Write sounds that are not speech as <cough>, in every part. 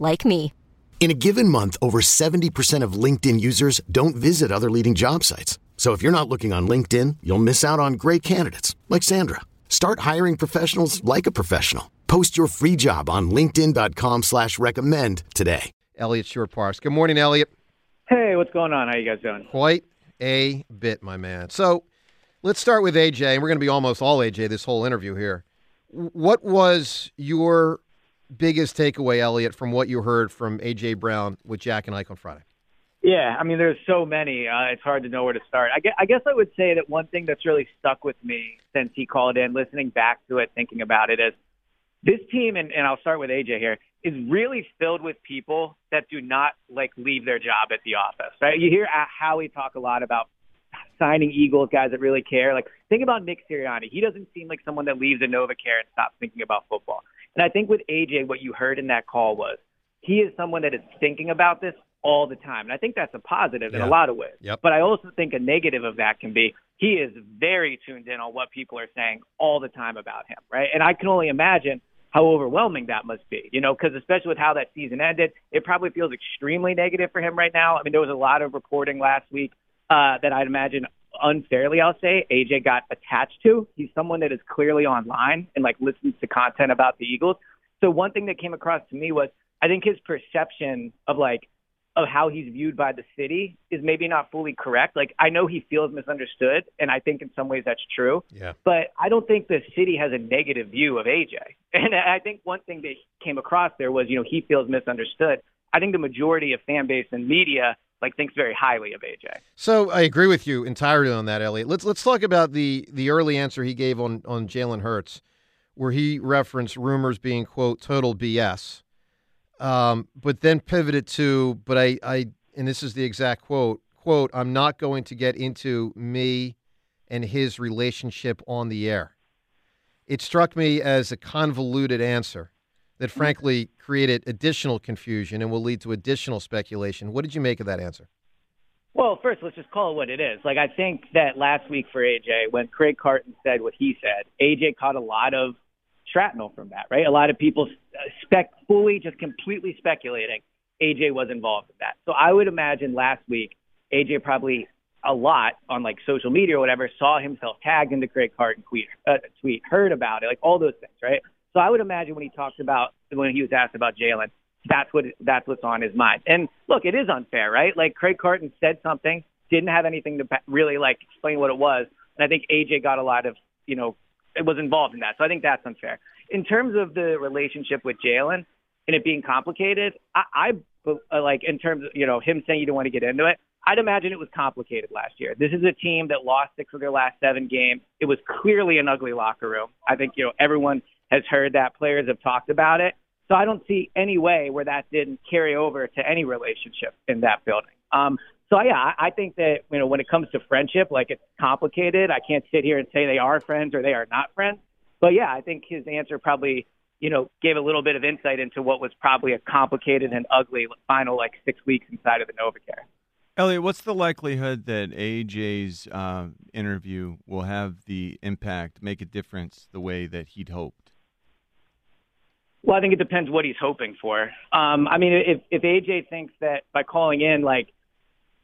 like me. In a given month, over 70% of LinkedIn users don't visit other leading job sites. So if you're not looking on LinkedIn, you'll miss out on great candidates like Sandra. Start hiring professionals like a professional. Post your free job on LinkedIn.com slash recommend today. Eliot Shorr-Parks. Good morning, Eliot. Hey, what's going on? How you guys doing? Quite a bit, my man. So let's start with AJ, and we're going to be almost all AJ this whole interview here. What was your biggest takeaway, Eliot, from what you heard from AJ Brown with Jack and Ike on Friday? Yeah, I mean, there's so many. Uh, it's hard to know where to start. I guess, I guess I would say that one thing that's really stuck with me since he called in, listening back to it, thinking about it, is this team, and, and I'll start with AJ here, is really filled with people that do not like leave their job at the office. Right? You hear Howie talk a lot about signing Eagles guys that really care. Like think about Nick Sirianni. He doesn't seem like someone that leaves a NovaCare and stops thinking about football. And I think with AJ, what you heard in that call was he is someone that is thinking about this all the time. And I think that's a positive Yeah. in a lot of ways. Yep. But I also think a negative of that can be he is very tuned in on what people are saying all the time about him, right? And I can only imagine how overwhelming that must be, you know, because especially with how that season ended, it probably feels extremely negative for him right now. I mean, there was a lot of reporting last week uh, that I'd imagine unfairly, I'll say, AJ got attached to. He's someone that is clearly online and like listens to content about the Eagles. So one thing that came across to me was I think his perception of like of how he's viewed by the city is maybe not fully correct. Like I know he feels misunderstood, and I think in some ways that's true. Yeah. But I don't think the city has a negative view of AJ. And I think one thing that came across there was, you know, he feels misunderstood. I think the majority of fan base and media like thinks very highly of AJ. So I agree with you entirely on that, Eliot. Let's let's talk about the the early answer he gave on on Jalen Hurts, where he referenced rumors being quote total BS, um, but then pivoted to, but I I and this is the exact quote quote I'm not going to get into me and his relationship on the air. It struck me as a convoluted answer that frankly created additional confusion and will lead to additional speculation. What did you make of that answer? Well, first, let's just call it what it is. Like, I think that last week for AJ, when Craig Carton said what he said, AJ caught a lot of shrapnel from that, right? A lot of people spec fully, just completely speculating AJ was involved in that. So I would imagine last week, AJ probably a lot on like social media or whatever saw himself tagged into Craig Carton tweet, uh, tweet, heard about it, like all those things, right? So I would imagine when he talks about when he was asked about Jalen, that's what that's what's on his mind. And look, it is unfair, right? Like Craig Carton said something, didn't have anything to really like explain what it was, and I think AJ got a lot of you know it was involved in that. So I think that's unfair. In terms of the relationship with Jalen and it being complicated, I, I uh, like in terms of you know him saying you don't want to get into it. I'd imagine it was complicated last year. This is a team that lost six of their last seven games. It was clearly an ugly locker room. I think you know everyone has heard that. Players have talked about it. So I don't see any way where that didn't carry over to any relationship in that building. Um, so yeah, I think that you know when it comes to friendship, like it's complicated. I can't sit here and say they are friends or they are not friends. But yeah, I think his answer probably you know gave a little bit of insight into what was probably a complicated and ugly final like six weeks inside of the NovaCare. Eliot, what's the likelihood that AJ's uh, interview will have the impact, make a difference the way that he'd hoped? Well, I think it depends what he's hoping for. Um, I mean, if if AJ thinks that by calling in, like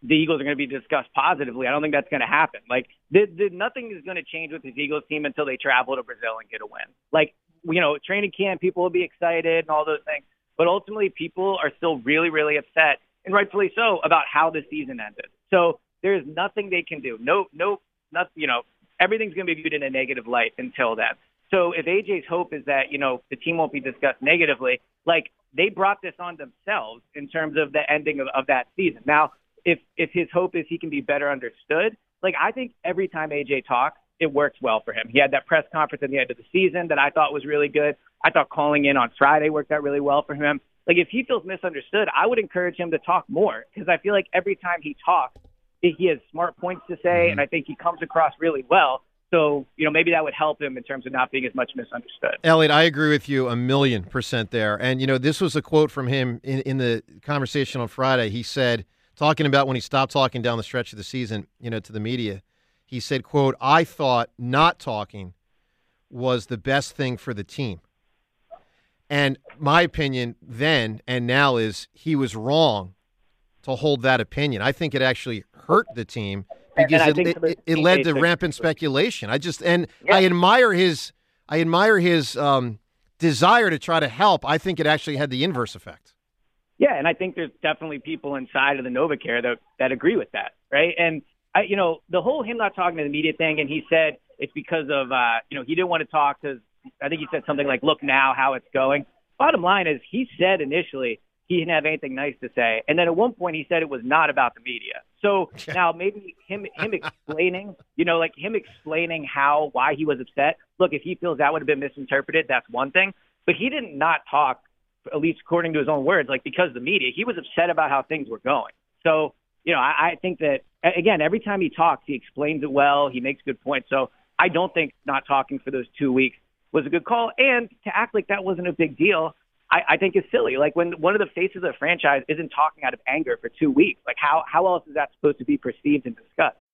the Eagles are going to be discussed positively, I don't think that's going to happen. Like, the, the, nothing is going to change with his Eagles team until they travel to Brazil and get a win. Like, you know, training camp, people will be excited and all those things. But ultimately, people are still really, really upset, and rightfully so, about how the season ended. So there's nothing they can do. No, no, not, you know, everything's going to be viewed in a negative light until then. So if AJ's hope is that, you know, the team won't be discussed negatively, like they brought this on themselves in terms of the ending of, of that season. Now, if if his hope is he can be better understood, like I think every time AJ talks, it works well for him. He had that press conference at the end of the season that I thought was really good. I thought calling in on Friday worked out really well for him. Like if he feels misunderstood, I would encourage him to talk more because I feel like every time he talks, he has smart points to say, mm-hmm. and I think he comes across really well. So, you know, maybe that would help him in terms of not being as much misunderstood. Eliot, I agree with you a million percent there. And, you know, this was a quote from him in, in the conversation on Friday. He said, talking about when he stopped talking down the stretch of the season, you know, to the media, he said, quote, I thought not talking was the best thing for the team. And my opinion then and now is he was wrong to hold that opinion. I think it actually hurt the team because it, it, it, it, led to rampant speculation. I just and yeah. I admire his I admire his um, desire to try to help. I think it actually had the inverse effect. Yeah, and I think there's definitely people inside of the NovaCare that that agree with that, right? And I, you know, the whole him not talking to the media thing, and he said it's because of, uh, you know, he didn't want to talk because I think he said something like, "Look now how it's going." Bottom line is, he said initially he didn't have anything nice to say. And then at one point he said it was not about the media. So <laughs> now maybe him him explaining, you know, like him explaining how why he was upset. Look, if he feels that would have been misinterpreted, that's one thing. But he didn't not talk, at least according to his own words, like because of the media. He was upset about how things were going. So, you know, I, I think that again, every time he talks, he explains it well, he makes good points. So I don't think not talking for those two weeks was a good call. And to act like that wasn't a big deal I, I think is silly. Like when one of the faces of the franchise isn't talking out of anger for two weeks, like how how else is that supposed to be perceived and discussed?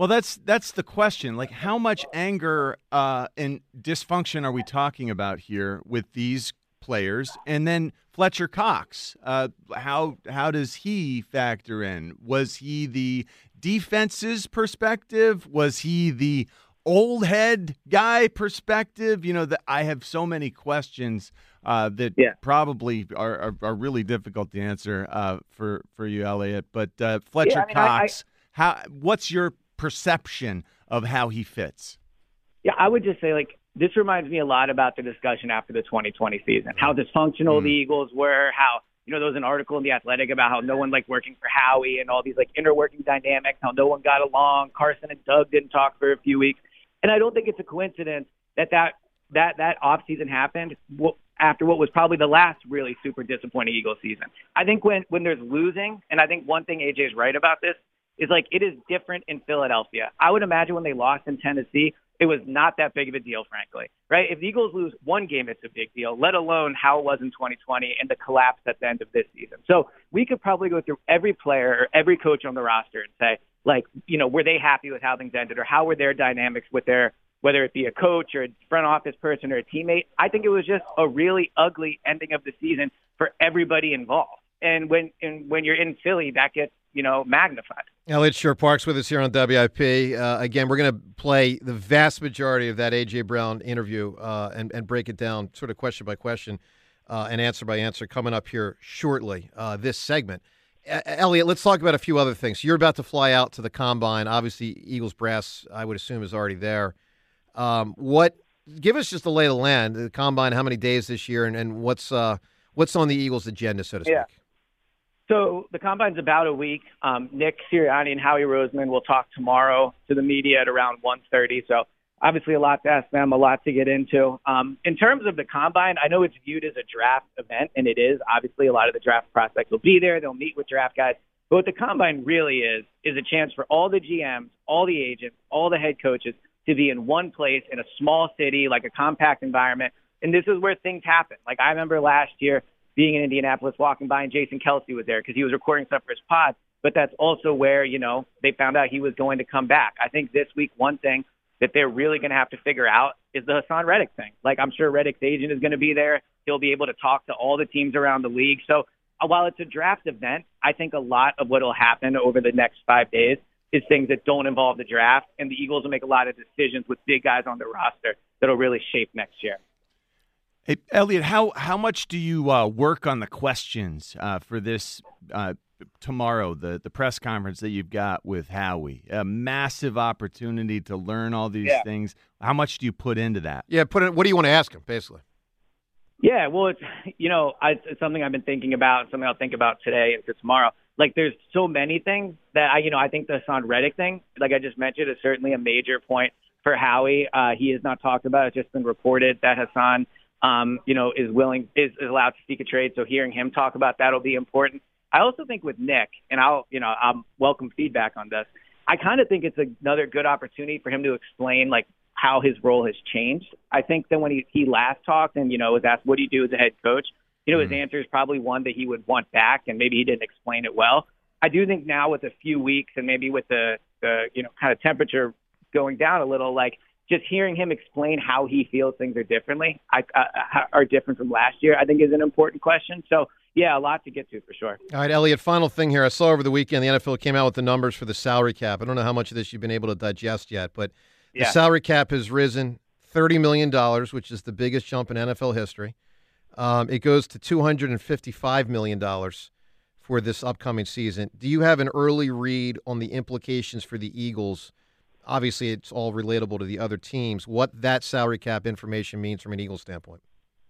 Well, that's that's the question. Like, how much anger uh, and dysfunction are we talking about here with these players? And then Fletcher Cox, uh, how how does he factor in? Was he the defense's perspective? Was he the old head guy perspective? You know, that I have so many questions uh, that yeah. probably are, are, are, really difficult to answer uh, for for you, Eliot. But uh, Fletcher yeah, I mean, Cox, I, I, how what's your perception of how he fits. Yeah, I would just say like this reminds me a lot about the discussion after the 2020 season, how dysfunctional mm. the Eagles were, how you know there was an article in the Athletic about how no one liked working for Howie and all these like inner working dynamics, how no one got along. Carson and Doug didn't talk for a few weeks, and I don't think it's a coincidence that that that that off season happened after what was probably the last really super disappointing Eagles season. I think when when there's losing, and I think one thing AJ is right about this is like it is different in Philadelphia. I would imagine when they lost in Tennessee, it was not that big of a deal, frankly. Right? If the Eagles lose one game, it's a big deal, let alone how it was in 2020 and the collapse at the end of this season. So we could probably go through every player or every coach on the roster and say, like, you know, were they happy with how things ended or how were their dynamics with their whether it be a coach or a front office person or a teammate. I think it was just a really ugly ending of the season for everybody involved. And when and when you're in Philly, that gets you know, magnified. Eliot Shorr-Parks with us here on WIP. Uh, again, we're going to play the vast majority of that A.J. Brown interview uh, and, and break it down sort of question by question uh, and answer by answer coming up here shortly, uh, this segment. Eliot, let's talk about a few other things. You're about to fly out to the combine. Obviously, Eagles brass, I would assume, is already there. Um, what? Give us just the lay of the land. The combine. How many days this year, and, and what's uh, what's on the Eagles' agenda, so to speak? Yeah. So the combine's about a week. Um, Nick Sirianni and Howie Roseman will talk tomorrow to the media at around 1:30. So obviously a lot to ask them, a lot to get into. Um, in terms of the combine, I know it's viewed as a draft event, and it is. Obviously, a lot of the draft prospects will be there. They'll meet with draft guys. But what the combine really is is a chance for all the GMs, all the agents, all the head coaches to be in one place in a small city, like a compact environment. And this is where things happen. Like I remember last year being in Indianapolis, walking by, and Jason Kelce was there because he was recording stuff for his pod. But that's also where you know they found out he was going to come back. I think this week one thing that they're really going to have to figure out is the Haason Reddick thing. Like I'm sure Reddick's agent is going to be there. He'll be able to talk to all the teams around the league. So uh, while it's a draft event, I think a lot of what will happen over the next five days is things that don't involve the draft, and the Eagles will make a lot of decisions with big guys on the roster that'll really shape next year. Hey, Eliot, how how much do you uh, work on the questions uh, for this uh, tomorrow? The the press conference that you've got with Howie, a massive opportunity to learn all these yeah. things. How much do you put into that? Yeah, put it. What do you want to ask him, basically? Yeah, well, it's you know, I, it's something I've been thinking about, something I'll think about today and for tomorrow. Like, there's so many things that I, you know, I think the Haason Reddick thing, like I just mentioned, is certainly a major point for Howie. Uh, he has not talked about it; it's just been reported that Haason um, you know, is willing is, is allowed to seek a trade. So hearing him talk about that will be important. I also think with Nick, and I'll you know I'll welcome feedback on this. I kind of think it's another good opportunity for him to explain like how his role has changed. I think that when he he last talked and you know was asked what do you do as a head coach, you know mm-hmm. his answer is probably one that he would want back, and maybe he didn't explain it well. I do think now with a few weeks and maybe with the the you know kind of temperature going down a little, like just hearing him explain how he feels things are differently, I, uh, are different from last year, I think is an important question. So, yeah, a lot to get to for sure. All right, Eliot, final thing here. I saw over the weekend the NFL came out with the numbers for the salary cap. I don't know how much of this you've been able to digest yet, but the salary cap has risen $30 million, which is the biggest jump in NFL history. Um, it goes to $255 million for this upcoming season. Do you have an early read on the implications for the Eagles? Obviously it's all relatable to the other teams. What that salary cap information means from an Eagles standpoint.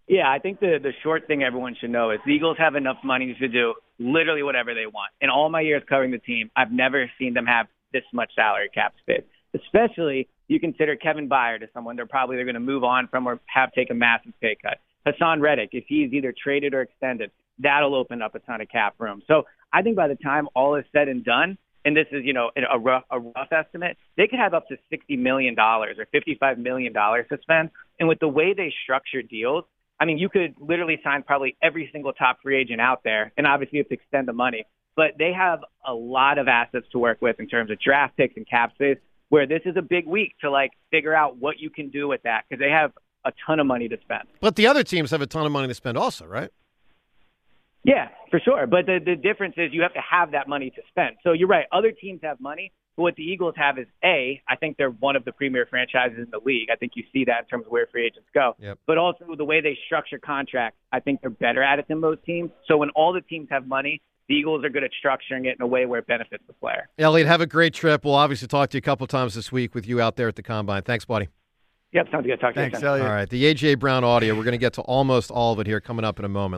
Yeah, I think the the short thing everyone should know is the Eagles have enough money to do literally whatever they want. In all my years covering the team, I've never seen them have this much salary cap space. Especially you consider Kevin Byard as someone they're probably they're going to move on from or have taken a massive pay cut. Haason Reddick, if he's either traded or extended, that'll open up a ton of cap room. So I think by the time all is said and done, and this is, you know, a rough, a rough estimate, they could have up to $60 million or $55 million to spend. And with the way they structure deals, I mean, you could literally sign probably every single top free agent out there, and obviously you have to extend the money. But they have a lot of assets to work with in terms of draft picks and cap space, where this is a big week to like figure out what you can do with that because they have a ton of money to spend. But the other teams have a ton of money to spend also, right? Yeah, for sure. But the, the difference is you have to have that money to spend. So you're right. Other teams have money. But what the Eagles have is A, I think they're one of the premier franchises in the league. I think you see that in terms of where free agents go. Yep. But also the way they structure contracts, I think they're better at it than most teams. So when all the teams have money, the Eagles are good at structuring it in a way where it benefits the player. Eliot, have a great trip. We'll obviously talk to you a couple times this week with you out there at the combine. Thanks, buddy. Yep, sounds good. Talk to you. Thanks, you. Eliot. All right, the AJ Brown audio. We're going to get to almost all of it here coming up in a moment.